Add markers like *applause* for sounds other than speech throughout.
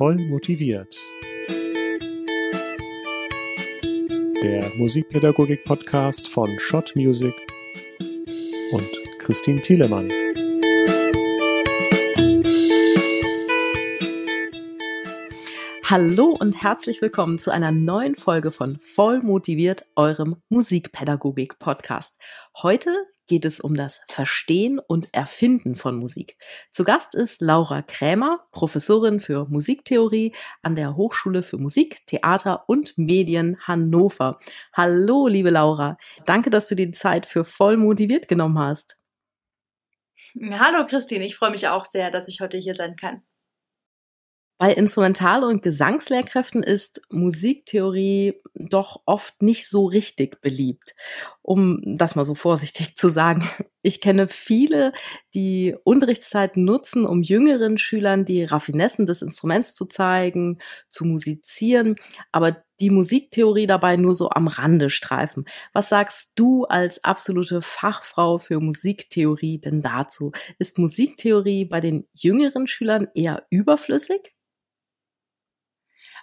Voll motiviert. Der Musikpädagogik-Podcast von Schott Music und Christine Thielemann. Hallo und herzlich willkommen zu einer neuen Folge von Voll motiviert, eurem Musikpädagogik-Podcast. Heute geht es um das Verstehen und Erfinden von Musik. Zu Gast ist Laura Krämer, Professorin für Musiktheorie an der Hochschule für Musik, Theater und Medien Hannover. Hallo, liebe Laura. Danke, dass du die Zeit für voll motiviert genommen hast. Hallo, Christine. Ich freue mich auch sehr, dass ich heute hier sein kann. Bei Instrumental- und Gesangslehrkräften ist Musiktheorie doch oft nicht so richtig beliebt, um das mal so vorsichtig *laughs* zu sagen. Ich kenne viele, die Unterrichtszeit nutzen, um jüngeren Schülern die Raffinessen des Instruments zu zeigen, zu musizieren, aber die Musiktheorie dabei nur so am Rande streifen. Was sagst du als absolute Fachfrau für Musiktheorie denn dazu? Ist Musiktheorie bei den jüngeren Schülern eher überflüssig?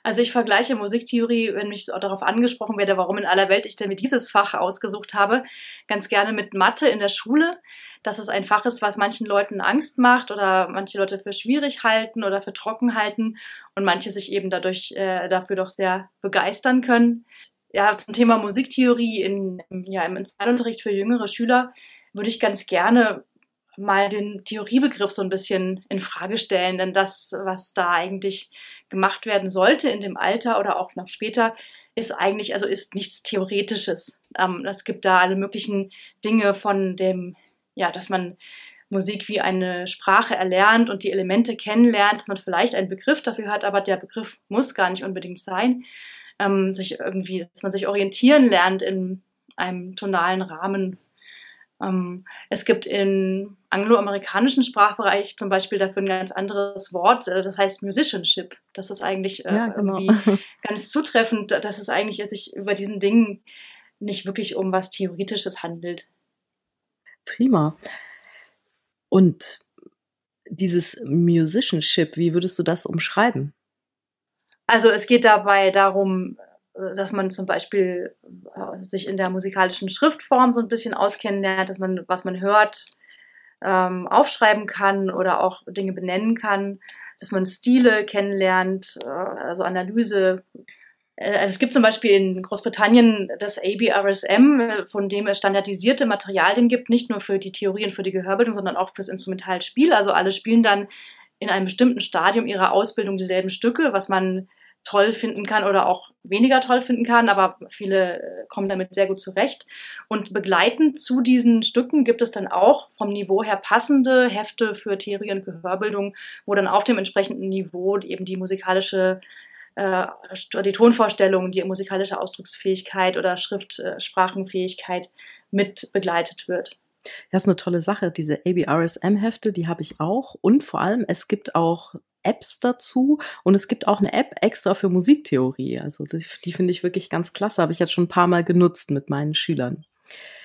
Also ich vergleiche Musiktheorie, wenn mich darauf angesprochen werde, warum in aller Welt ich denn mir dieses Fach ausgesucht habe, ganz gerne mit Mathe in der Schule. Dass es ein Fach ist, was manchen Leuten Angst macht oder manche Leute für schwierig halten oder für trocken halten und manche sich eben dadurch äh, dafür doch sehr begeistern können. Ja, zum Thema Musiktheorie in, ja, im Instrumentalunterricht für jüngere Schüler würde ich ganz gerne mal den Theoriebegriff so ein bisschen in Frage stellen, denn das, was da eigentlich gemacht werden sollte in dem Alter oder auch noch später, ist eigentlich, also ist nichts Theoretisches. Ähm, es gibt da alle möglichen Dinge von dem, ja, dass man Musik wie eine Sprache erlernt und die Elemente kennenlernt, dass man vielleicht einen Begriff dafür hat, aber der Begriff muss gar nicht unbedingt sein. Ähm, sich irgendwie, dass man sich orientieren lernt in einem tonalen Rahmen es gibt im angloamerikanischen Sprachbereich zum Beispiel dafür ein ganz anderes Wort, äh, das heißt Musicianship. Das ist eigentlich äh, ja, genau. irgendwie *laughs* ganz zutreffend, dass es eigentlich sich über diesen Dingen nicht wirklich um was Theoretisches handelt. Prima. Und dieses Musicianship, wie würdest du das umschreiben? Also es geht dabei darum, dass man zum Beispiel äh, sich in der musikalischen Schriftform so ein bisschen auskennen lernt, dass man, was man hört, ähm, aufschreiben kann oder auch Dinge benennen kann, dass man Stile kennenlernt, äh, also Analyse. Äh, also es gibt zum Beispiel in Großbritannien das ABRSM, von dem es standardisierte Materialien gibt, nicht nur für die Theorie und für die Gehörbildung, sondern auch fürs Instrumentalspiel. Also alle spielen dann in einem bestimmten Stadium ihrer Ausbildung dieselben Stücke, was man toll finden kann oder auch weniger toll finden kann, aber viele äh, kommen damit sehr gut zurecht. Und begleitend zu diesen Stücken gibt es dann auch vom Niveau her passende Hefte für Theorie und Gehörbildung, wo dann auf dem entsprechenden Niveau eben die musikalische äh, die Tonvorstellung, die musikalische Ausdrucksfähigkeit oder Schriftsprachenfähigkeit mit begleitet wird. Das ist eine tolle Sache. Diese ABRSM-Hefte, die habe ich auch. Und vor allem, es gibt auch Apps dazu und es gibt auch eine App extra für Musiktheorie. Also die, die finde ich wirklich ganz klasse. Habe ich jetzt schon ein paar Mal genutzt mit meinen Schülern.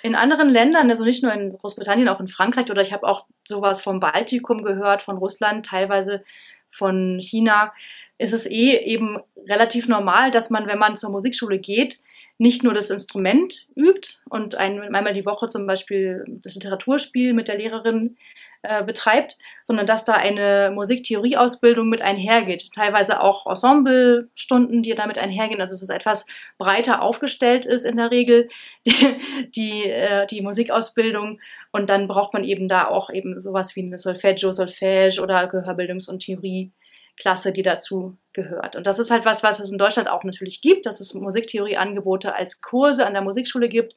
In anderen Ländern, also nicht nur in Großbritannien, auch in Frankreich oder ich habe auch sowas vom Baltikum gehört, von Russland, teilweise von China, ist es eh eben relativ normal, dass man, wenn man zur Musikschule geht, nicht nur das Instrument übt und ein, einmal die Woche zum Beispiel das Literaturspiel mit der Lehrerin äh, betreibt, sondern dass da eine Musiktheorieausbildung mit einhergeht. Teilweise auch Ensemblestunden, die damit einhergehen. Also es etwas breiter aufgestellt ist in der Regel, *laughs* die, die, äh, die Musikausbildung. Und dann braucht man eben da auch eben sowas wie eine Solfeggio, Solfège oder Gehörbildungs- und Theorie. Klasse, die dazu gehört. Und das ist halt was, was es in Deutschland auch natürlich gibt, dass es Musiktheorieangebote als Kurse an der Musikschule gibt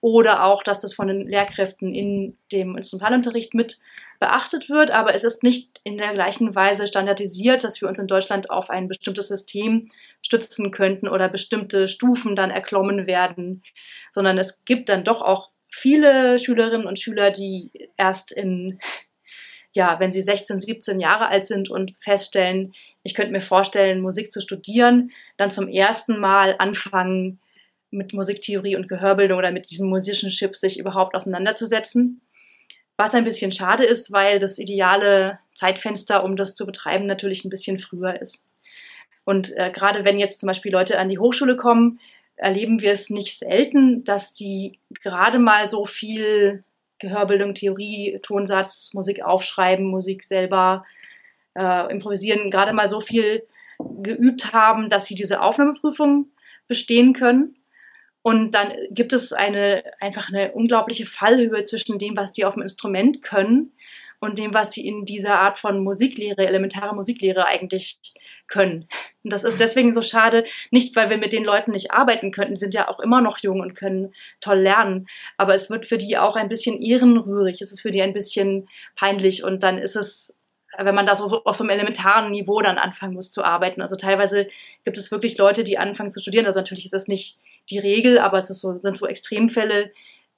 oder auch, dass das von den Lehrkräften in dem Instrumentalunterricht mit beachtet wird, aber es ist nicht in der gleichen Weise standardisiert, dass wir uns in Deutschland auf ein bestimmtes System stützen könnten oder bestimmte Stufen dann erklommen werden, sondern es gibt dann doch auch viele Schülerinnen und Schüler, die erst in *laughs* ja, wenn sie 16, 17 Jahre alt sind und feststellen, ich könnte mir vorstellen, Musik zu studieren, dann zum ersten Mal anfangen, mit Musiktheorie und Gehörbildung oder mit diesem Musicianship sich überhaupt auseinanderzusetzen. Was ein bisschen schade ist, weil das ideale Zeitfenster, um das zu betreiben, natürlich ein bisschen früher ist. Und äh, gerade wenn jetzt zum Beispiel Leute an die Hochschule kommen, erleben wir es nicht selten, dass die gerade mal so viel Gehörbildung, Theorie, Tonsatz, Musik aufschreiben, Musik selber äh, improvisieren, gerade mal so viel geübt haben, dass sie diese Aufnahmeprüfung bestehen können. Und dann gibt es eine, einfach eine unglaubliche Fallhöhe zwischen dem, was die auf dem Instrument können und dem, was sie in dieser Art von Musiklehre, elementare Musiklehre eigentlich können. Und das ist *laughs* deswegen so schade, nicht weil wir mit den Leuten nicht arbeiten könnten, die sind ja auch immer noch jung und können toll lernen, aber es wird für die auch ein bisschen ehrenrührig, es ist für die ein bisschen peinlich und dann ist es wenn man da so auf so einem elementaren Niveau dann anfangen muss zu arbeiten. Also teilweise gibt es wirklich Leute, die anfangen zu studieren. Also natürlich ist das nicht die Regel, aber es so, sind so Extremfälle,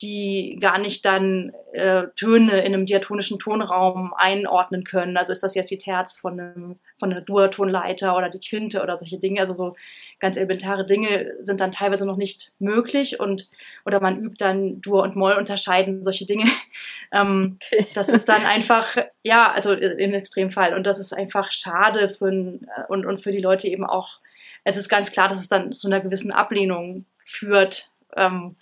die gar nicht dann äh, Töne in einem diatonischen Tonraum einordnen können. Also ist das jetzt die Terz von, einem, von einer Dur-Tonleiter oder die Quinte oder solche Dinge. Also so ganz elementare Dinge sind dann teilweise noch nicht möglich und oder man übt dann Dur und Moll unterscheiden, solche Dinge. *laughs* ähm, okay. Das ist dann einfach, ja, also im Extremfall. Und das ist einfach schade für, und, und für die Leute eben auch. Es ist ganz klar, dass es dann zu einer gewissen Ablehnung führt. Ähm,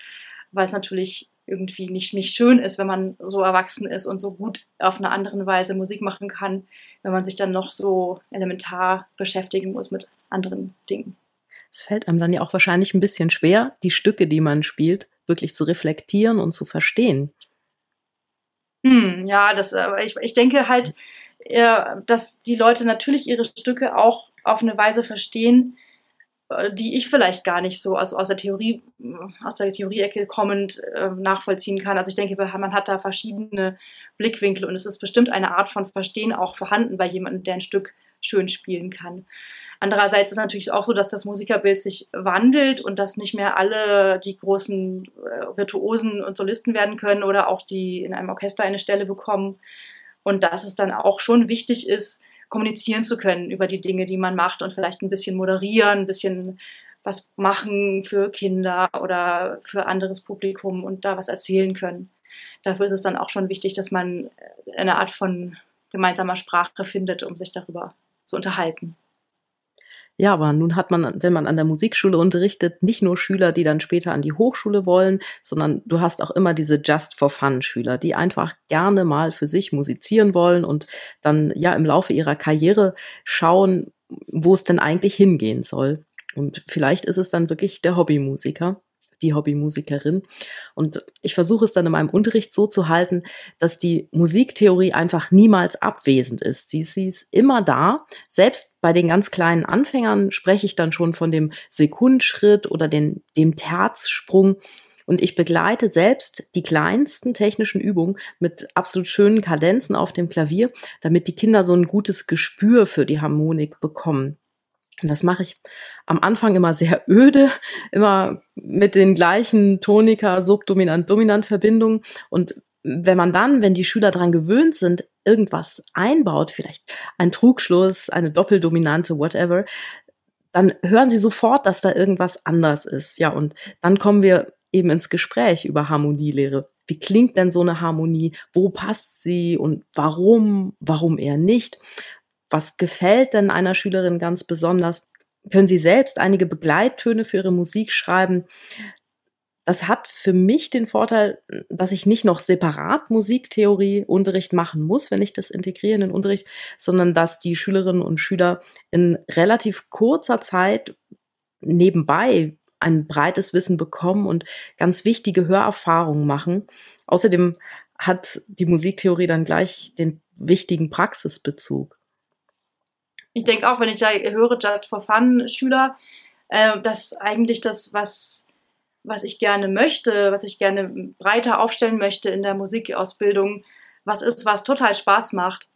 weil es natürlich irgendwie nicht, nicht schön ist, wenn man so erwachsen ist und so gut auf eine andere Weise Musik machen kann, wenn man sich dann noch so elementar beschäftigen muss mit anderen Dingen. Es fällt einem dann ja auch wahrscheinlich ein bisschen schwer, die Stücke, die man spielt, wirklich zu reflektieren und zu verstehen. Hm, ja, das, aber ich, ich denke halt, äh, dass die Leute natürlich ihre Stücke auch auf eine Weise verstehen, äh, die ich vielleicht gar nicht so also aus der Theorie, aus der Theorieecke kommend äh, nachvollziehen kann. Also ich denke, man hat da verschiedene Blickwinkel und es ist bestimmt eine Art von Verstehen auch vorhanden bei jemandem, der ein Stück schön spielen kann. Andererseits ist natürlich auch so, dass das Musikerbild sich wandelt und dass nicht mehr alle die großen äh, Virtuosen und Solisten werden können oder auch die in einem Orchester eine Stelle bekommen. Und dass es dann auch schon wichtig ist, kommunizieren zu können über die Dinge, die man macht und vielleicht ein bisschen moderieren, ein bisschen was machen für Kinder oder für anderes Publikum und da was erzählen können. Dafür ist es dann auch schon wichtig, dass man eine Art von gemeinsamer Sprache findet, um sich darüber zu unterhalten. Ja, aber nun hat man, wenn man an der Musikschule unterrichtet, nicht nur Schüler, die dann später an die Hochschule wollen, sondern du hast auch immer diese Just for Fun Schüler, die einfach gerne mal für sich musizieren wollen und dann ja im Laufe ihrer Karriere schauen, wo es denn eigentlich hingehen soll. Und vielleicht ist es dann wirklich der Hobbymusiker die Hobbymusikerin. Und ich versuche es dann in meinem Unterricht so zu halten, dass die Musiktheorie einfach niemals abwesend ist. Sie, sie ist immer da. Selbst bei den ganz kleinen Anfängern spreche ich dann schon von dem Sekundschritt oder den, dem Terzsprung. Und ich begleite selbst die kleinsten technischen Übungen mit absolut schönen Kadenzen auf dem Klavier, damit die Kinder so ein gutes Gespür für die Harmonik bekommen. Und das mache ich am Anfang immer sehr *laughs* öde, immer mit den gleichen Tonika, Subdominant, Dominant Verbindungen. Und wenn man dann, wenn die Schüler dran gewöhnt sind, irgendwas einbaut, vielleicht ein Trugschluss, eine Doppeldominante, whatever, dann hören sie sofort, dass da irgendwas anders ist. Ja, und dann kommen wir eben ins Gespräch über Harmonielehre. Wie klingt denn so eine Harmonie? Wo passt sie und warum? Warum eher nicht? Was gefällt denn einer Schülerin ganz besonders? Können Sie selbst einige Begleittöne für Ihre Musik schreiben? Das hat für mich den Vorteil, dass ich nicht noch separat Musiktheorieunterricht machen muss, wenn ich das integriere in den Unterricht, sondern dass die Schülerinnen und Schüler in relativ kurzer Zeit nebenbei ein breites Wissen bekommen und ganz wichtige Hörerfahrungen machen. Außerdem hat die Musiktheorie dann gleich den wichtigen Praxisbezug ich denke auch, wenn ich da höre, Just for Fun Schüler, äh, dass eigentlich das, was, was ich gerne möchte, was ich gerne breiter aufstellen möchte in der Musikausbildung, was ist, was total Spaß macht.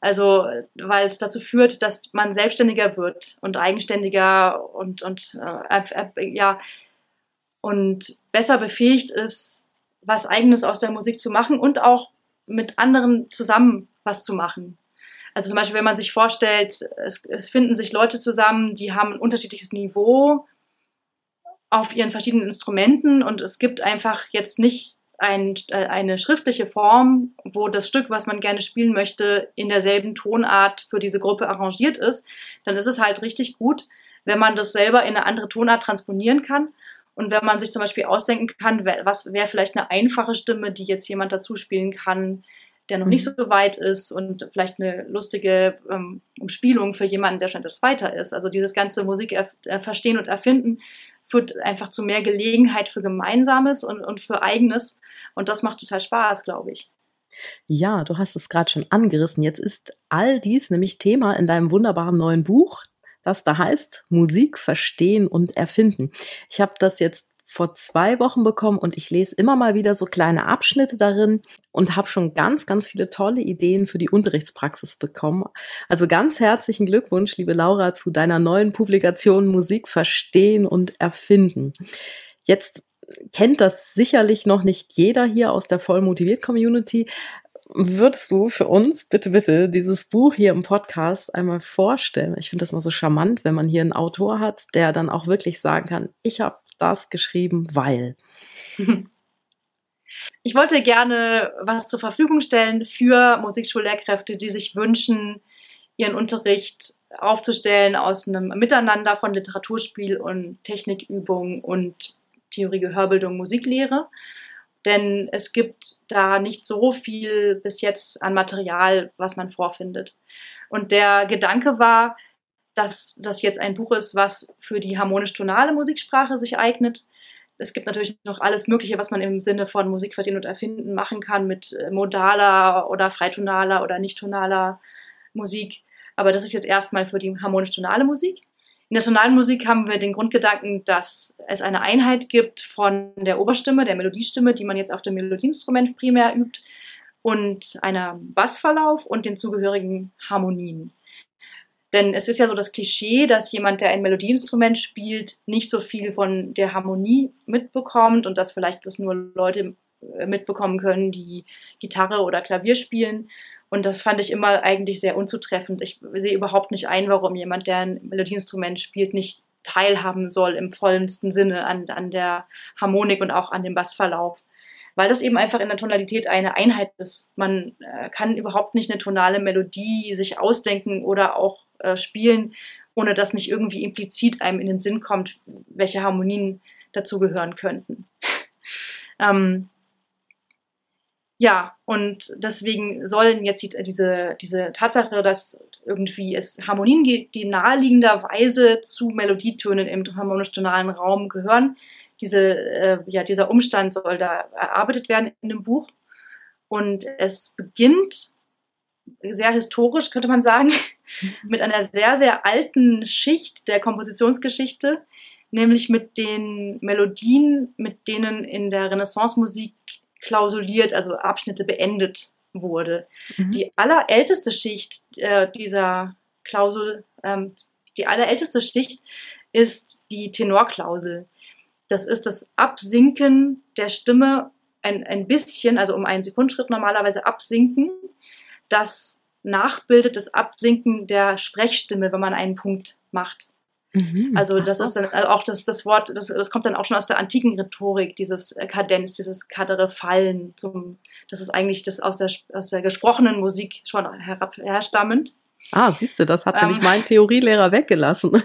Also, weil es dazu führt, dass man selbstständiger wird und eigenständiger und, und äh, ja, und besser befähigt ist, was Eigenes aus der Musik zu machen und auch mit anderen zusammen was zu machen. Also zum Beispiel, wenn man sich vorstellt, es, es finden sich Leute zusammen, die haben ein unterschiedliches Niveau auf ihren verschiedenen Instrumenten und es gibt einfach jetzt nicht ein, äh, eine schriftliche Form, wo das Stück, was man gerne spielen möchte, in derselben Tonart für diese Gruppe arrangiert ist, dann ist es halt richtig gut, wenn man das selber in eine andere Tonart transponieren kann. Und wenn man sich zum Beispiel ausdenken kann, was wäre vielleicht eine einfache Stimme, die jetzt jemand dazu spielen kann, der noch nicht mhm. so weit ist und vielleicht eine lustige ähm, Umspielung für jemanden, der schon etwas weiter ist. Also dieses ganze Musik äh, verstehen und erfinden führt einfach zu mehr Gelegenheit für Gemeinsames und, und für Eigenes. Und das macht total Spaß, glaube ich. Ja, du hast es gerade schon angerissen. Jetzt ist all dies nämlich Thema in deinem wunderbaren neuen Buch, das da heißt Musik verstehen und erfinden. Ich habe das jetzt vor zwei Wochen bekommen und ich lese immer mal wieder so kleine Abschnitte darin und habe schon ganz, ganz viele tolle Ideen für die Unterrichtspraxis bekommen. Also ganz herzlichen Glückwunsch, liebe Laura, zu deiner neuen Publikation Musik verstehen und erfinden. Jetzt kennt das sicherlich noch nicht jeder hier aus der vollmotiviert Community. Würdest du für uns bitte, bitte dieses Buch hier im Podcast einmal vorstellen? Ich finde das mal so charmant, wenn man hier einen Autor hat, der dann auch wirklich sagen kann, ich habe das geschrieben, weil. *laughs* Ich wollte gerne was zur Verfügung stellen für Musikschullehrkräfte, die sich wünschen, ihren Unterricht aufzustellen aus einem Miteinander von Literaturspiel und Technikübung und Theorie, Gehörbildung, Musiklehre. Denn es gibt da nicht so viel bis jetzt an Material, was man vorfindet. Und der Gedanke war, dass das jetzt ein Buch ist, was für die harmonisch-tonale Musiksprache sich eignet. Es gibt natürlich noch alles Mögliche, was man im Sinne von Musik verstehen und erfinden machen kann mit äh, modaler oder freitonaler oder nicht-tonaler Musik. Aber das ist jetzt erstmal für die harmonisch-tonale Musik. In der tonalen Musik haben wir den Grundgedanken, dass es eine Einheit gibt von der Oberstimme, der Melodiestimme, die man jetzt auf dem Melodieinstrument primär übt, und einer Bassverlauf und den zugehörigen Harmonien. Denn es ist ja so das Klischee, dass jemand, der ein Melodieinstrument spielt, nicht so viel von der Harmonie mitbekommt und dass vielleicht das nur Leute äh, mitbekommen können, die Gitarre oder Klavier spielen. Und das fand ich immer eigentlich sehr unzutreffend. Ich sehe überhaupt nicht ein, warum jemand, der ein Melodieinstrument spielt, nicht teilhaben soll im vollsten Sinne an, an der Harmonik und auch an dem Bassverlauf. Weil das eben einfach in der Tonalität eine Einheit ist. Man äh, kann überhaupt nicht eine tonale Melodie sich ausdenken oder auch äh, spielen, ohne dass nicht irgendwie implizit einem in den Sinn kommt, welche Harmonien dazugehören könnten. *laughs* ähm, ja, und deswegen sollen jetzt die, diese, diese Tatsache, dass irgendwie es Harmonien gibt, die naheliegenderweise zu Melodietönen im harmonisch-tonalen Raum gehören, diese, äh, ja, dieser Umstand soll da erarbeitet werden in dem Buch. Und es beginnt sehr historisch, könnte man sagen, mit einer sehr, sehr alten Schicht der Kompositionsgeschichte, nämlich mit den Melodien, mit denen in der Renaissance-Musik klausuliert, also Abschnitte beendet wurde. Mhm. Die allerälteste Schicht äh, dieser Klausel, ähm, die allerälteste Schicht ist die Tenorklausel. Das ist das Absinken der Stimme ein, ein bisschen, also um einen Sekundenschritt normalerweise absinken das nachbildet das Absinken der Sprechstimme, wenn man einen Punkt macht. Mhm, also das so. ist dann also auch das, das Wort, das, das kommt dann auch schon aus der antiken Rhetorik, dieses Kadenz, dieses kadere Fallen. Zum, das ist eigentlich das aus der, aus der gesprochenen Musik schon herab, herstammend. Ah, siehst du, das hat ähm, nämlich mein Theorielehrer weggelassen.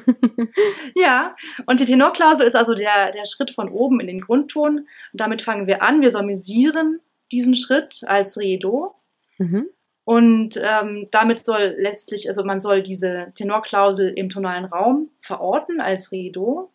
*laughs* ja, und die Tenorklausel ist also der, der Schritt von oben in den Grundton. Und damit fangen wir an. Wir solmisieren diesen Schritt als Re-Do. Mhm. Und ähm, damit soll letztlich, also man soll diese Tenorklausel im tonalen Raum verorten als Re-Do.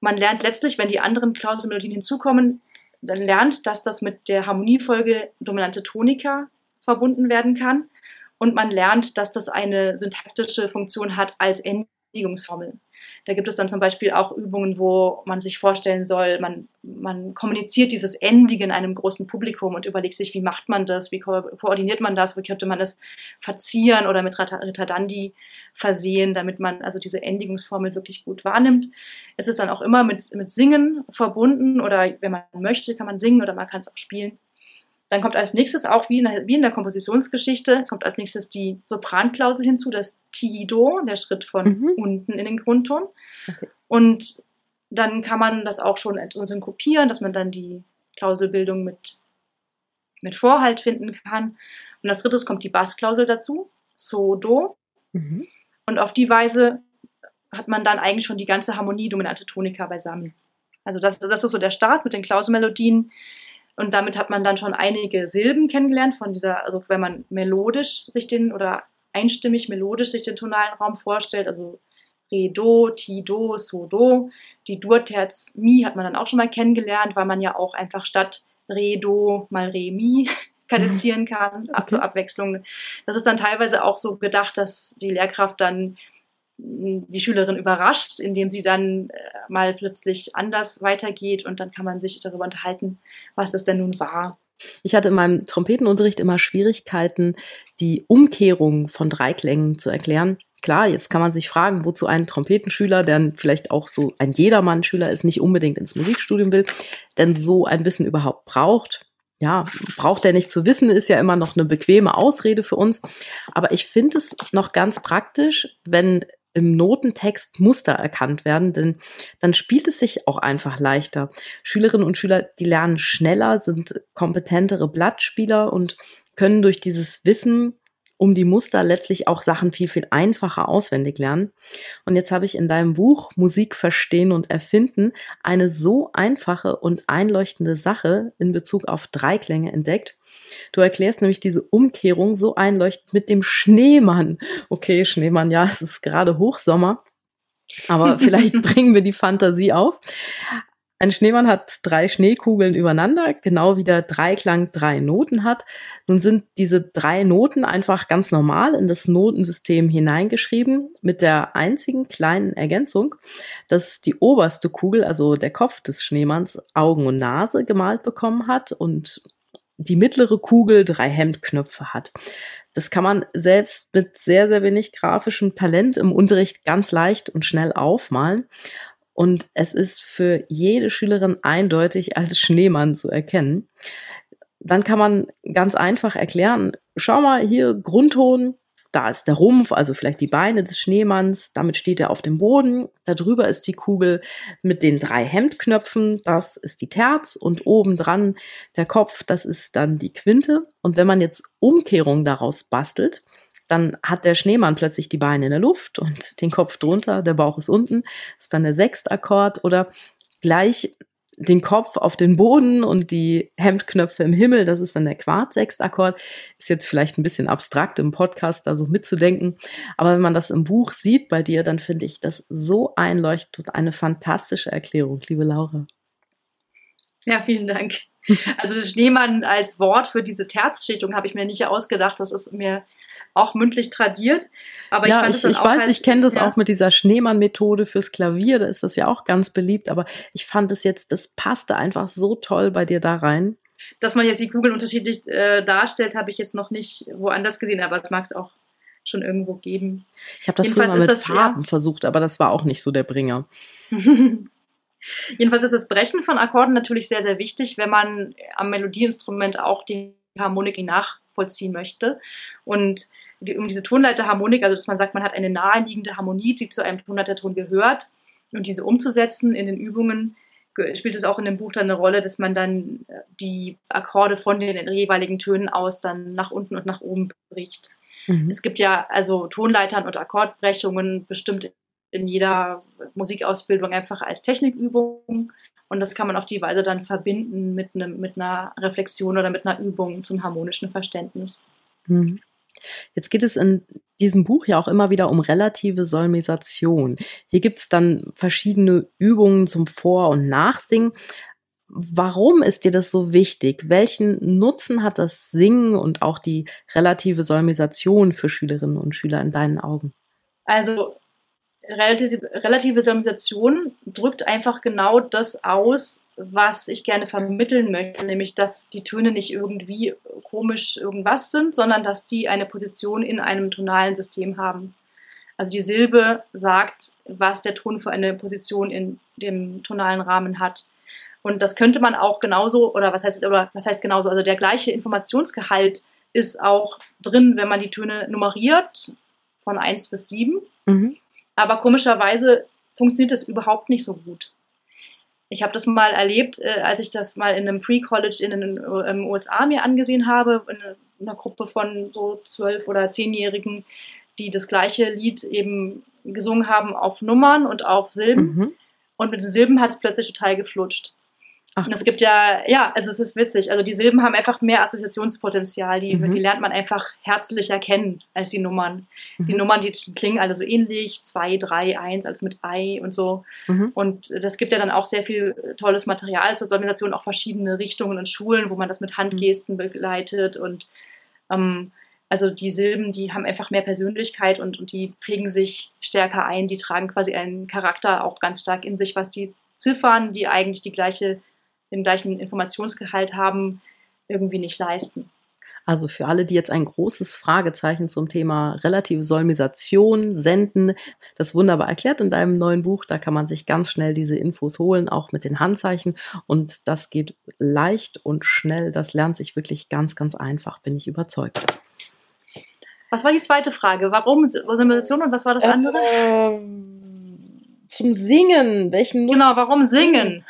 Man lernt letztlich, wenn die anderen Klauselmelodien hinzukommen, dann lernt, dass das mit der Harmoniefolge dominante Tonika verbunden werden kann. Und man lernt, dass das eine syntaktische Funktion hat als Endigungsformel. Da gibt es dann zum Beispiel auch Übungen, wo man sich vorstellen soll, man, man kommuniziert dieses Endigen einem großen Publikum und überlegt sich, wie macht man das, wie ko koordiniert man das, wie könnte man es verzieren oder mit Ritardandi versehen, damit man also diese Endigungsformel wirklich gut wahrnimmt. Es ist dann auch immer mit, mit Singen verbunden oder wenn man möchte, kann man singen oder man kann es auch spielen. Dann kommt als nächstes auch wie in, der, wie in der Kompositionsgeschichte, kommt als nächstes die Sopranklausel hinzu, das Ti-Do, der Schritt von mhm. unten in den Grundton. Okay. Und dann kann man das auch schon synkopieren, dass man dann die Klauselbildung mit, mit Vorhalt finden kann. Und als drittes kommt die Bassklausel dazu, So, Do. Mhm. Und auf die Weise hat man dann eigentlich schon die ganze Harmonie-dominante Tonika beisammen. Also das, das ist so der Start mit den Klauselmelodien. Und damit hat man dann schon einige Silben kennengelernt von dieser, also wenn man melodisch sich den oder einstimmig melodisch sich den tonalen Raum vorstellt, also Re, Do, Ti, Do, So, Do. Die Dur-Terz, Mi hat man dann auch schon mal kennengelernt, weil man ja auch einfach statt Re, Do mal Re, Mi *laughs* kadenzieren kann, ab zur Abwechslung. Das ist dann teilweise auch so gedacht, dass die Lehrkraft dann die Schülerin überrascht, indem sie dann äh, mal plötzlich anders weitergeht und dann kann man sich darüber unterhalten, was es denn nun war. Ich hatte in meinem Trompetenunterricht immer Schwierigkeiten, die Umkehrung von Dreiklängen zu erklären. Klar, jetzt kann man sich fragen, wozu ein Trompetenschüler, der vielleicht auch so ein Jedermann-Schüler ist, nicht unbedingt ins Musikstudium will, denn so ein Wissen überhaupt braucht ja, braucht er nicht zu wissen, ist ja immer noch eine bequeme Ausrede für uns. Aber ich finde es noch ganz praktisch, wenn im Notentext Muster erkannt werden, denn dann spielt es sich auch einfach leichter. Schülerinnen und Schüler, die lernen schneller, sind kompetentere Blattspieler und können durch dieses Wissen um die Muster letztlich auch Sachen viel, viel einfacher auswendig lernen. Und jetzt habe ich in deinem Buch Musik verstehen und erfinden eine so einfache und einleuchtende Sache in Bezug auf Dreiklänge entdeckt. Du erklärst nämlich diese Umkehrung so einleuchtend mit dem Schneemann. Okay, Schneemann, ja, es ist gerade Hochsommer. Aber *laughs* vielleicht bringen wir die Fantasie auf. Ein Schneemann hat drei Schneekugeln übereinander, genau wie der Dreiklang drei Noten hat. Nun sind diese drei Noten einfach ganz normal in das Notensystem hineingeschrieben, mit der einzigen kleinen Ergänzung, dass die oberste Kugel, also der Kopf des Schneemanns, Augen und Nase gemalt bekommen hat und die mittlere Kugel drei Hemdknöpfe hat. Das kann man selbst mit sehr, sehr wenig grafischem Talent im Unterricht ganz leicht und schnell aufmalen. Und es ist für jede Schülerin eindeutig als Schneemann zu erkennen. Dann kann man ganz einfach erklären, schau mal hier Grundton, da ist der Rumpf, also vielleicht die Beine des Schneemanns, damit steht er auf dem Boden. Darüber ist die Kugel mit den drei Hemdknöpfen, das ist die Terz und obendran der Kopf, das ist dann die Quinte. Und wenn man jetzt Umkehrung daraus bastelt, dann hat der Schneemann plötzlich die Beine in der Luft und den Kopf drunter, der Bauch ist unten, ist dann der Sechstakkord oder gleich den Kopf auf den Boden und die Hemdknöpfe im Himmel, das ist dann der Quartsextakkord. Ist jetzt vielleicht ein bisschen abstrakt im Podcast da so mitzudenken, aber wenn man das im Buch sieht bei dir, dann finde ich das so einleuchtend eine fantastische Erklärung, liebe Laura. Ja, vielen Dank. *laughs* Also Schneemann als Wort für diese Terzschichtung habe ich mir nicht ausgedacht. Das ist mir auch mündlich tradiert. Aber ja, ich, ich, ich weiß, halt, ich kenne das ja. auch mit dieser Schneemann-Methode fürs Klavier, da ist das ja auch ganz beliebt, aber ich fand es jetzt, das passte einfach so toll bei dir da rein. Dass man jetzt die Kugeln unterschiedlich äh, darstellt, habe ich jetzt noch nicht woanders gesehen, aber es mag es auch schon irgendwo geben. Ich habe das Jedenfalls früher mal mit das, Farben ja. versucht, aber das war auch nicht so der Bringer. *laughs* Jedenfalls ist das Brechen von Akkorden natürlich sehr, sehr wichtig, wenn man am Melodieinstrument auch die Harmonik nachvollziehen möchte. Und um diese Tonleiterharmonik, also dass man sagt, man hat eine naheliegende Harmonie, die zu einem Tonleiterton gehört, und diese umzusetzen in den Übungen, spielt es auch in dem Buch dann eine Rolle, dass man dann äh, die Akkorde von den jeweiligen Tönen aus dann nach unten und nach oben bricht. Mhm. Es gibt ja also Tonleitern und Akkordbrechungen bestimmt in jeder Musikausbildung einfach als Technikübung. Und das kann man auf die Weise dann verbinden mit, einem, mit einer Reflexion oder mit einer Übung zum harmonischen Verständnis. Mhm. Jetzt geht es in diesem Buch ja auch immer wieder um relative Solmisation. Hier gibt es dann verschiedene Übungen zum Vor- und Nachsingen. Warum ist dir das so wichtig? Welchen Nutzen hat das Singen und auch die relative Solmisation für Schülerinnen und Schüler in deinen Augen? Also relative, relative Solmisation drückt einfach genau das aus, was ich gerne vermitteln möchte, nämlich dass die Töne nicht irgendwie komisch irgendwas sind, sondern dass die eine Position in einem tonalen System haben. Also die Silbe sagt, was der Ton für eine Position in dem tonalen Rahmen hat. Und das könnte man auch genauso, oder was heißt, oder was heißt genauso, also der gleiche Informationsgehalt ist auch drin, wenn man die Töne nummeriert, von 1 bis 7. Mhm. Aber komischerweise funktioniert das überhaupt nicht so gut. Ich habe das mal erlebt, äh, als ich das mal in einem Pre-College in den ähm, USA mir angesehen habe, in einer Gruppe von so zwölf oder zehnjährigen, die das gleiche Lied eben gesungen haben auf Nummern und auf Silben. Mhm. Und mit den Silben hat es plötzlich total geflutscht. Ach. Und es gibt ja, ja, also es ist witzig. Also die Silben haben einfach mehr Assoziationspotenzial. Die, mhm. die lernt man einfach herzlicher kennen als die Nummern. Mhm. Die Nummern, die klingen alle so ähnlich. Zwei, drei, eins, als mit Ei und so. Mhm. Und das gibt ja dann auch sehr viel tolles Material zur Organisation, auch verschiedene Richtungen und Schulen, wo man das mit Handgesten begleitet. Und ähm, also die Silben, die haben einfach mehr Persönlichkeit und, und die prägen sich stärker ein. Die tragen quasi einen Charakter auch ganz stark in sich, was die Ziffern, die eigentlich die gleiche den gleichen Informationsgehalt haben, irgendwie nicht leisten. Also für alle, die jetzt ein großes Fragezeichen zum Thema relative Solmisation senden, das wunderbar erklärt in deinem neuen Buch. Da kann man sich ganz schnell diese Infos holen, auch mit den Handzeichen. Und das geht leicht und schnell. Das lernt sich wirklich ganz, ganz einfach, bin ich überzeugt. Was war die zweite Frage? Warum Solmisation und was war das andere? Ähm zum Singen. Welchen Nutzen? Genau, warum singen?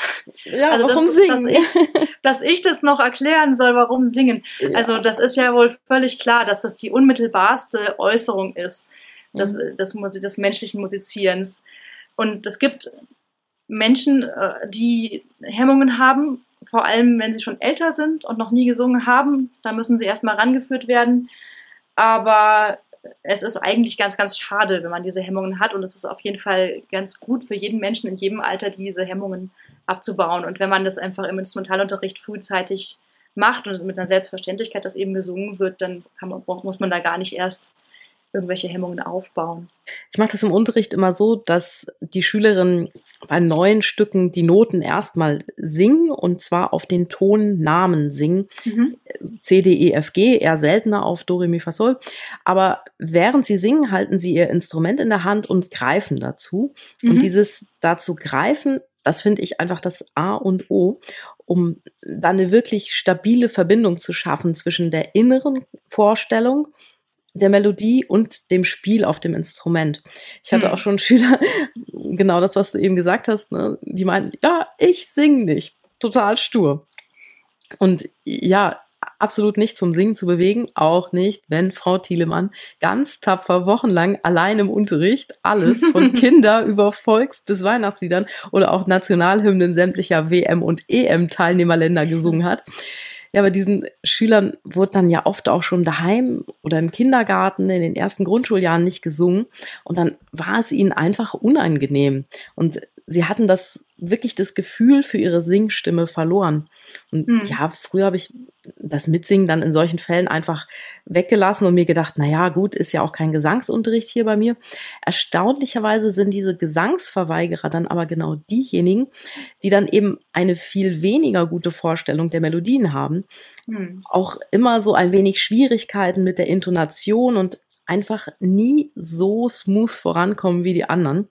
Ja, also warum das, singen? Dass ich, dass ich, das noch erklären soll, warum singen. Ja. Also das ist ja wohl völlig klar, dass das die unmittelbarste Äußerung ist des, mhm. des, des menschlichen Musizierens. Und es gibt Menschen, äh, die Hemmungen haben, vor allem wenn sie schon älter sind und noch nie gesungen haben. Da müssen sie erstmal rangeführt werden. Aber es ist eigentlich ganz, ganz schade, wenn man diese Hemmungen hat. Und es ist auf jeden Fall ganz gut für jeden Menschen in jedem Alter, diese Hemmungen abzubauen. Und wenn man das einfach im Instrumentalunterricht frühzeitig macht und mit einer Selbstverständlichkeit, dass eben gesungen wird, dann man, muss man da gar nicht erst irgendwelche Hemmungen aufbauen. Ich mache das im Unterricht immer so, dass die Schülerinnen bei neuen Stücken die Noten erstmal singen und zwar auf den Tonnamen singen. Mhm. C, D, E, F, G, eher seltener auf Do, Re, Mi, Fa, Sol. Aber während sie singen, halten sie ihr Instrument in der Hand und greifen dazu. Mhm. Und dieses dazu greifen, das finde ich einfach das A und O, um dann eine wirklich stabile Verbindung zu schaffen zwischen der inneren Vorstellung der Melodie und dem Spiel auf dem Instrument. Ich hatte hm. auch schon *laughs* Schüler, genau das, was du eben gesagt hast, ne? die meinten, ja, ich sing nicht. Total stur. Und ja, absolut nicht zum Singen zu bewegen, auch nicht, wenn Frau Thielemann ganz tapfer wochenlang allein im Unterricht alles von *laughs* Kinder über Volks- bis Weihnachtsliedern oder auch Nationalhymnen sämtlicher WM- und EM-Teilnehmerländer gesungen hat. Ja, aber diesen Schülern wurde dann ja oft auch schon daheim oder im Kindergarten in den ersten Grundschuljahren nicht gesungen. Und dann war es ihnen einfach unangenehm. Und sie hatten das wirklich das Gefühl für ihre Singstimme verloren. Und mhm. ja, früher habe ich das Mitsingen dann in solchen Fällen einfach weggelassen und mir gedacht, na ja, gut, ist ja auch kein Gesangsunterricht hier bei mir. Erstaunlicherweise sind diese Gesangsverweigerer dann aber genau diejenigen, die dann eben eine viel weniger gute Vorstellung der Melodien haben. Mhm. Auch immer so ein wenig Schwierigkeiten mit der Intonation und einfach nie so smooth vorankommen wie die anderen.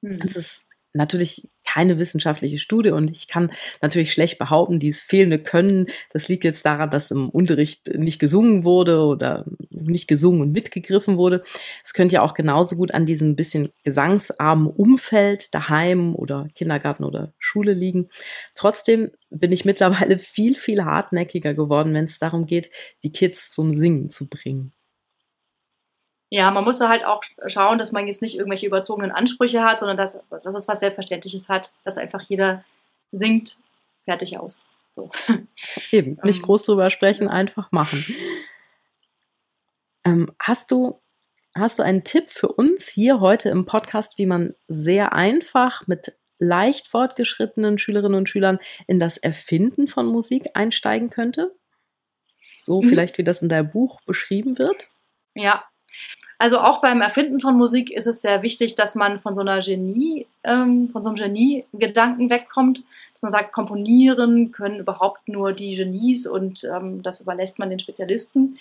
Mhm. Das ist natürlich keine wissenschaftliche Studie und ich kann natürlich schlecht behaupten, dieses fehlende Können, das liegt jetzt daran, dass im Unterricht nicht gesungen wurde oder nicht gesungen und mitgegriffen wurde. Es könnte ja auch genauso gut an diesem bisschen gesangsarmen Umfeld daheim oder Kindergarten oder Schule liegen. Trotzdem bin ich mittlerweile viel, viel hartnäckiger geworden, wenn es darum geht, die Kids zum Singen zu bringen. Ja, man muss halt auch schauen, dass man jetzt nicht irgendwelche überzogenen Ansprüche hat, sondern dass, dass es was Selbstverständliches hat, dass einfach jeder singt, fertig aus. So. *laughs* Eben, nicht ähm. groß drüber sprechen, einfach machen. Ähm, hast du Hast du einen Tipp für uns hier heute im Podcast, wie man sehr einfach mit leicht fortgeschrittenen Schülerinnen und Schülern in das Erfinden von Musik einsteigen könnte? So mhm. vielleicht, wie das in deinem Buch beschrieben wird? Ja, also auch beim Erfinden von Musik ist es sehr wichtig, dass man von so einer Genie, ähm, von so einem Genie-Gedanken wegkommt, dass man sagt, komponieren können überhaupt nur die Genies und ähm, das überlässt man den Spezialisten,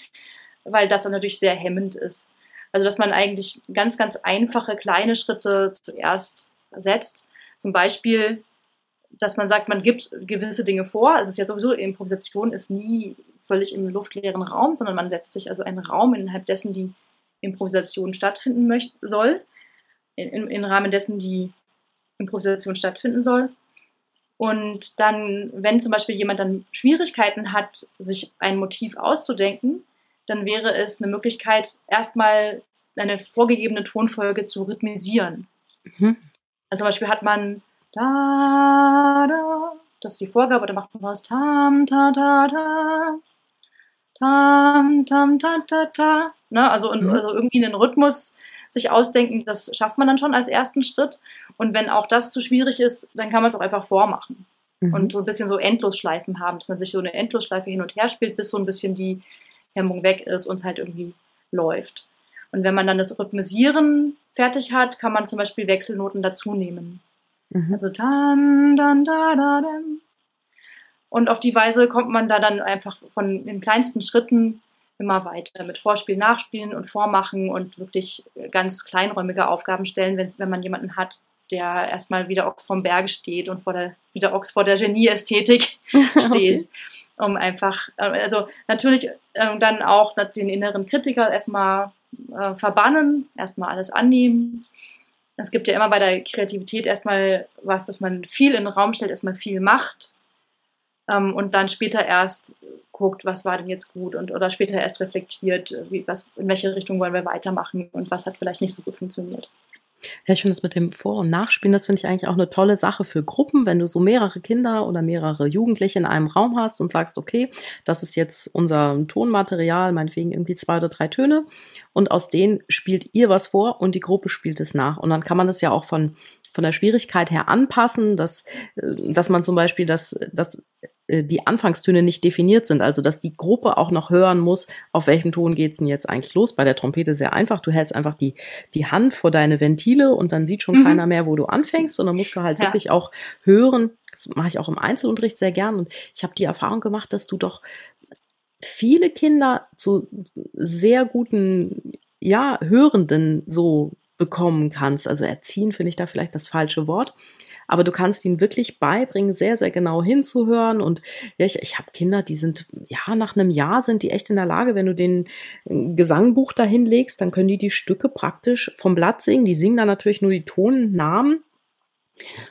weil das dann natürlich sehr hemmend ist. Also dass man eigentlich ganz, ganz einfache kleine Schritte zuerst setzt. Zum Beispiel, dass man sagt, man gibt gewisse Dinge vor. Also es ist ja sowieso, Improvisation ist nie völlig im luftleeren Raum, sondern man setzt sich also einen Raum, innerhalb dessen die Improvisation stattfinden möchte, soll, in, im Rahmen dessen die Improvisation stattfinden soll. Und dann, wenn zum Beispiel jemand dann Schwierigkeiten hat, sich ein Motiv auszudenken, dann wäre es eine Möglichkeit, erstmal eine vorgegebene Tonfolge zu rhythmisieren. Mhm. Also zum Beispiel hat man da, da, das ist die Vorgabe, da macht man was tam, ta, ta, ta, tam, tam, ta, ta, ta. Ne? Also, mhm. also irgendwie einen Rhythmus sich ausdenken, das schafft man dann schon als ersten Schritt. Und wenn auch das zu schwierig ist, dann kann man es auch einfach vormachen. Mhm. Und so ein bisschen so Endlosschleifen haben, dass man sich so eine Endlosschleife hin und her spielt, bis so ein bisschen die Hemmung weg ist und es halt irgendwie läuft. Und wenn man dann das Rhythmisieren fertig hat, kann man zum Beispiel Wechselnoten dazu nehmen. Mhm. Also tan, dan, da, da, dan. Und auf die Weise kommt man da dann einfach von den kleinsten Schritten immer weiter mit Vorspiel, Nachspielen und Vormachen und wirklich ganz kleinräumige Aufgaben stellen, wenn man jemanden hat, der erstmal wieder Ochs vom Berge steht und vor der, wieder Ochs vor der Genieästhetik *laughs* steht. Um einfach, äh, also natürlich äh, dann auch den inneren Kritiker erstmal äh, verbannen, erstmal alles annehmen. Es gibt ja immer bei der Kreativität erstmal was, dass man viel in den Raum stellt, erstmal viel macht ähm, und dann später erst guckt, was war denn jetzt gut und oder später erst reflektiert, wie, was, in welche Richtung wollen wir weitermachen und was hat vielleicht nicht so gut funktioniert. Ja, ich finde das mit dem Vor- und Nachspielen, das finde ich eigentlich auch eine tolle Sache für Gruppen, wenn du so mehrere Kinder oder mehrere Jugendliche in einem Raum hast und sagst, okay, das ist jetzt unser Tonmaterial, meinetwegen irgendwie zwei oder drei Töne und aus denen spielt ihr was vor und die Gruppe spielt es nach. Und dann kann man das ja auch von von der Schwierigkeit her anpassen, dass, äh, dass man zum Beispiel das, das die Anfangstöne nicht definiert sind, also dass die Gruppe auch noch hören muss, auf welchem Ton geht's denn jetzt eigentlich los. Bei der Trompete sehr einfach, du hältst einfach die, die Hand vor deine Ventile und dann sieht schon mhm. keiner mehr, wo du anfängst und dann musst du halt ja. wirklich auch hören, das mache ich auch im Einzelunterricht sehr gern und ich habe die Erfahrung gemacht, dass du doch viele Kinder zu sehr guten ja, Hörenden so bekommen kannst. Also erziehen finde ich da vielleicht das falsche Wort aber du kannst ihnen wirklich beibringen, sehr, sehr genau hinzuhören. Und ja, ich, ich habe Kinder, die sind, ja, nach einem Jahr sind die echt in der Lage, wenn du den Gesangbuch dahin legst, dann können die die Stücke praktisch vom Blatt singen. Die singen dann natürlich nur die Tonnamen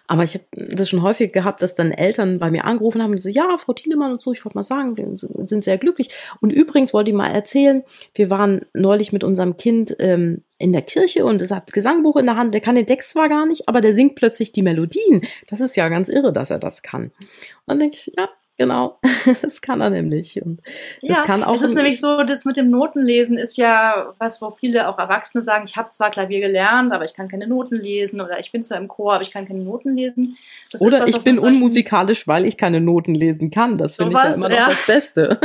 aber ich habe das schon häufig gehabt, dass dann Eltern bei mir angerufen haben und so, ja, Frau Thielemann und so, ich wollte mal sagen, wir sind sehr glücklich. Und übrigens wollte ich mal erzählen, wir waren neulich mit unserem Kind ähm, in der Kirche und es hat Gesangbuch in der Hand, der kann den Text zwar gar nicht, aber der singt plötzlich die Melodien. Das ist ja ganz irre, dass er das kann. Und dann denke ich, ja, Genau, *laughs* das kann er nämlich. Und das ja, kann auch. Es ist nämlich so, das mit dem Notenlesen ist ja was, wo viele auch Erwachsene sagen, ich habe zwar Klavier gelernt, aber ich kann keine Noten lesen oder ich bin zwar im Chor, aber ich kann keine Noten lesen. Das oder was, ich bin unmusikalisch, weil ich keine Noten lesen kann. Das finde ich ja immer noch ja. das Beste.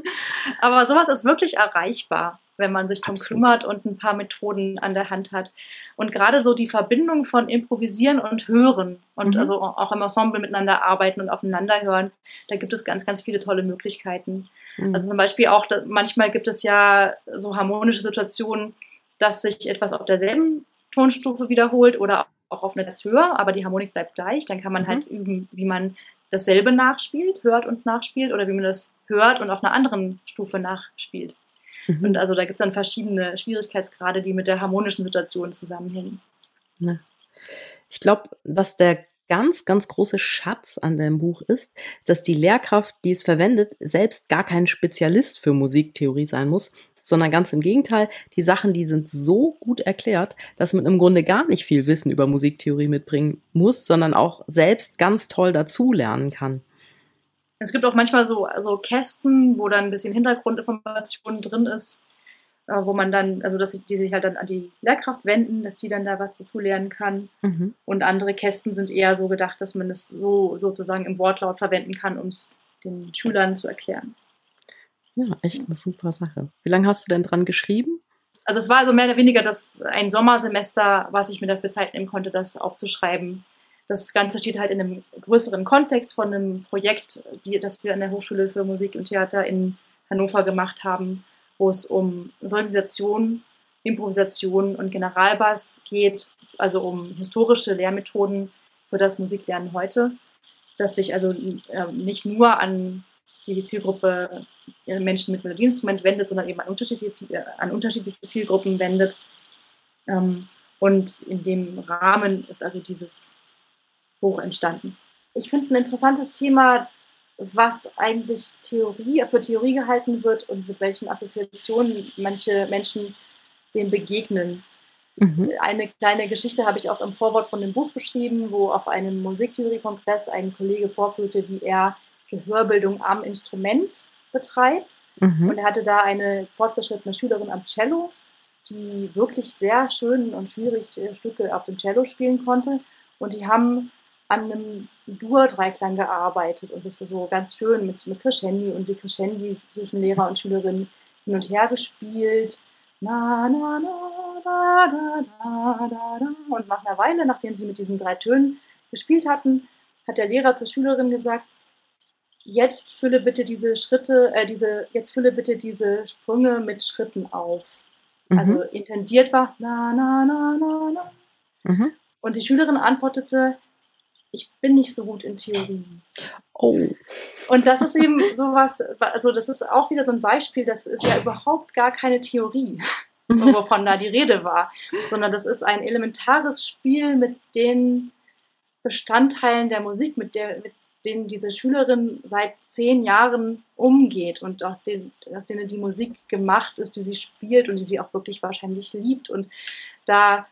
*laughs* aber sowas ist wirklich erreichbar wenn man sich darum kümmert und ein paar Methoden an der Hand hat. Und gerade so die Verbindung von Improvisieren und Hören und mhm. also auch im Ensemble miteinander arbeiten und aufeinander hören, da gibt es ganz, ganz viele tolle Möglichkeiten. Mhm. Also zum Beispiel auch, manchmal gibt es ja so harmonische Situationen, dass sich etwas auf derselben Tonstufe wiederholt oder auch auf einer höher, aber die Harmonik bleibt gleich. Dann kann man mhm. halt üben, wie man dasselbe nachspielt, hört und nachspielt oder wie man das hört und auf einer anderen Stufe nachspielt. Mhm. Und also da gibt es dann verschiedene Schwierigkeitsgrade, die mit der harmonischen Situation zusammenhängen. Ja. Ich glaube, dass der ganz, ganz große Schatz an dem Buch ist, dass die Lehrkraft, die es verwendet, selbst gar kein Spezialist für Musiktheorie sein muss, sondern ganz im Gegenteil, die Sachen, die sind so gut erklärt, dass man im Grunde gar nicht viel Wissen über Musiktheorie mitbringen muss, sondern auch selbst ganz toll dazulernen kann. Es gibt auch manchmal so also Kästen, wo dann ein bisschen Hintergrundinformation drin ist, äh, wo man dann, also dass die sich halt dann an die Lehrkraft wenden, dass die dann da was dazu lernen kann. Mhm. Und andere Kästen sind eher so gedacht, dass man es so sozusagen im Wortlaut verwenden kann, um es den Schülern zu erklären. Ja, echt eine super Sache. Wie lange hast du denn dran geschrieben? Also es war also mehr oder weniger das ein Sommersemester, was ich mir dafür Zeit nehmen konnte, das aufzuschreiben. Das Ganze steht halt in einem größeren Kontext von einem Projekt, die, das wir an der Hochschule für Musik und Theater in Hannover gemacht haben, wo es um Solisation, Improvisation und Generalbass geht, also um historische Lehrmethoden für das Musiklernen heute, das sich also äh, nicht nur an die Zielgruppe äh, Menschen mit Melodieinstrument wendet, sondern eben an unterschiedliche, an unterschiedliche Zielgruppen wendet. Ähm, und in dem Rahmen ist also dieses Buch entstanden. ich finde ein interessantes Thema, was eigentlich Theorie, für Theorie gehalten wird und mit welchen Assoziationen manche Menschen dem begegnen. Mhm. Eine kleine Geschichte habe ich auch im Vorwort von dem Buch beschrieben, wo auf einem Musiktheorie-Kongress ein Kollege vorführte, wie er Gehörbildung am Instrument betreibt. Mhm. Und er hatte da eine fortgeschrittene Schülerin am Cello, die wirklich sehr schön und schwierig Stücke auf dem Cello spielen konnte. Und die haben an einem Dur-Dreiklang gearbeitet und sich so ganz schön mit, mit Crescendi und die Crescendi zwischen Lehrer und Schülerin hin und her gespielt. Na, na, na, da, da, da, da, da. Und nach einer Weile, nachdem sie mit diesen drei Tönen gespielt hatten, hat der Lehrer zur Schülerin gesagt, jetzt fülle bitte diese Schritte, äh, diese, jetzt fülle bitte diese Sprünge mit Schritten auf. Mhm. Also intendiert war na, na, na, na, na. Mhm. Und die Schülerin antwortete, ich bin nicht so gut in Theorie. Oh. Und das ist eben sowas, also das ist auch wieder so ein Beispiel, das ist ja überhaupt gar keine Theorie, *laughs* wovon da die Rede war, sondern das ist ein elementares Spiel mit den Bestandteilen der Musik, mit, der, mit denen diese Schülerin seit zehn Jahren umgeht und aus, den, aus denen die Musik gemacht ist, die sie spielt und die sie auch wirklich wahrscheinlich liebt. Und da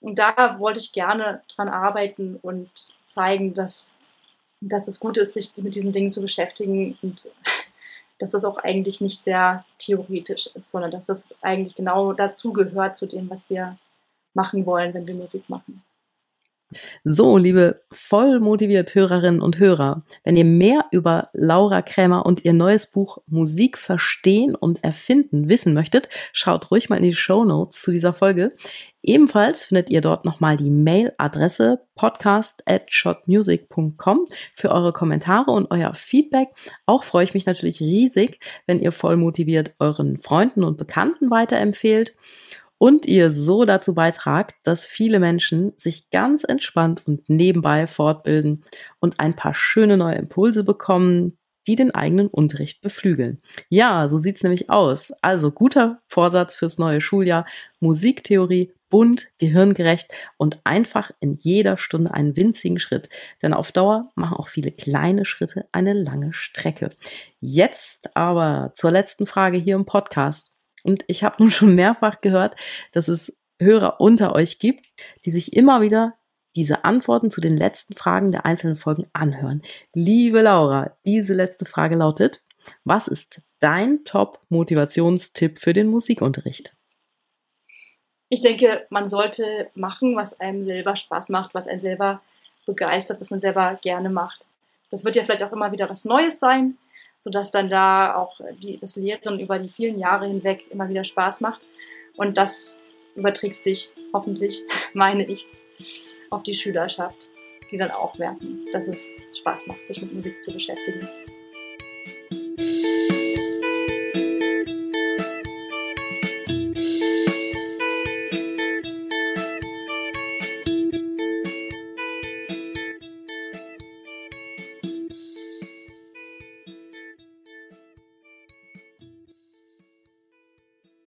und da wollte ich gerne dran arbeiten und zeigen, dass, dass es gut ist, sich mit diesen Dingen zu beschäftigen und *laughs* dass das auch eigentlich nicht sehr theoretisch ist, sondern dass das eigentlich genau dazu gehört zu dem, was wir machen wollen, wenn wir Musik machen. So, liebe voll motiviert Hörerinnen und Hörer, wenn ihr mehr über Laura Krämer und ihr neues Buch Musik verstehen und erfinden wissen möchtet, schaut ruhig mal in die Show Notes zu dieser Folge. Ebenfalls findet ihr dort nochmal die Mailadresse podcast at shotmusic.com für eure Kommentare und euer Feedback. Auch freue ich mich natürlich riesig, wenn ihr voll motiviert euren Freunden und Bekannten weiterempfehlt und ihr so dazu beitragt, dass viele Menschen sich ganz entspannt und nebenbei fortbilden und ein paar schöne neue Impulse bekommen, die den eigenen Unterricht beflügeln. Ja, so sieht's nämlich aus. Also guter Vorsatz fürs neue Schuljahr. Musiktheorie bunt, gehirngerecht und einfach in jeder Stunde einen winzigen Schritt. Denn auf Dauer machen auch viele kleine Schritte eine lange Strecke. Jetzt aber zur letzten Frage hier im Podcast. Und ich habe *laughs* nun schon mehrfach gehört, dass es Hörer unter euch gibt, die sich immer wieder diese Antworten zu den letzten Fragen der einzelnen Folgen anhören. Liebe Laura, diese letzte Frage lautet, was ist dein Top-Motivationstipp für den Musikunterricht? Ich denke, man sollte machen, was einem selber Spaß macht, was einen selber begeistert, was man selber gerne macht. Das wird ja vielleicht auch immer wieder was Neues sein sodass dann da auch die, das Lehren über die vielen Jahre hinweg immer wieder Spaß macht. Und das überträgt sich hoffentlich, *laughs* meine ich, auf die Schülerschaft, die dann auch merken, dass es Spaß macht, sich mit Musik zu beschäftigen.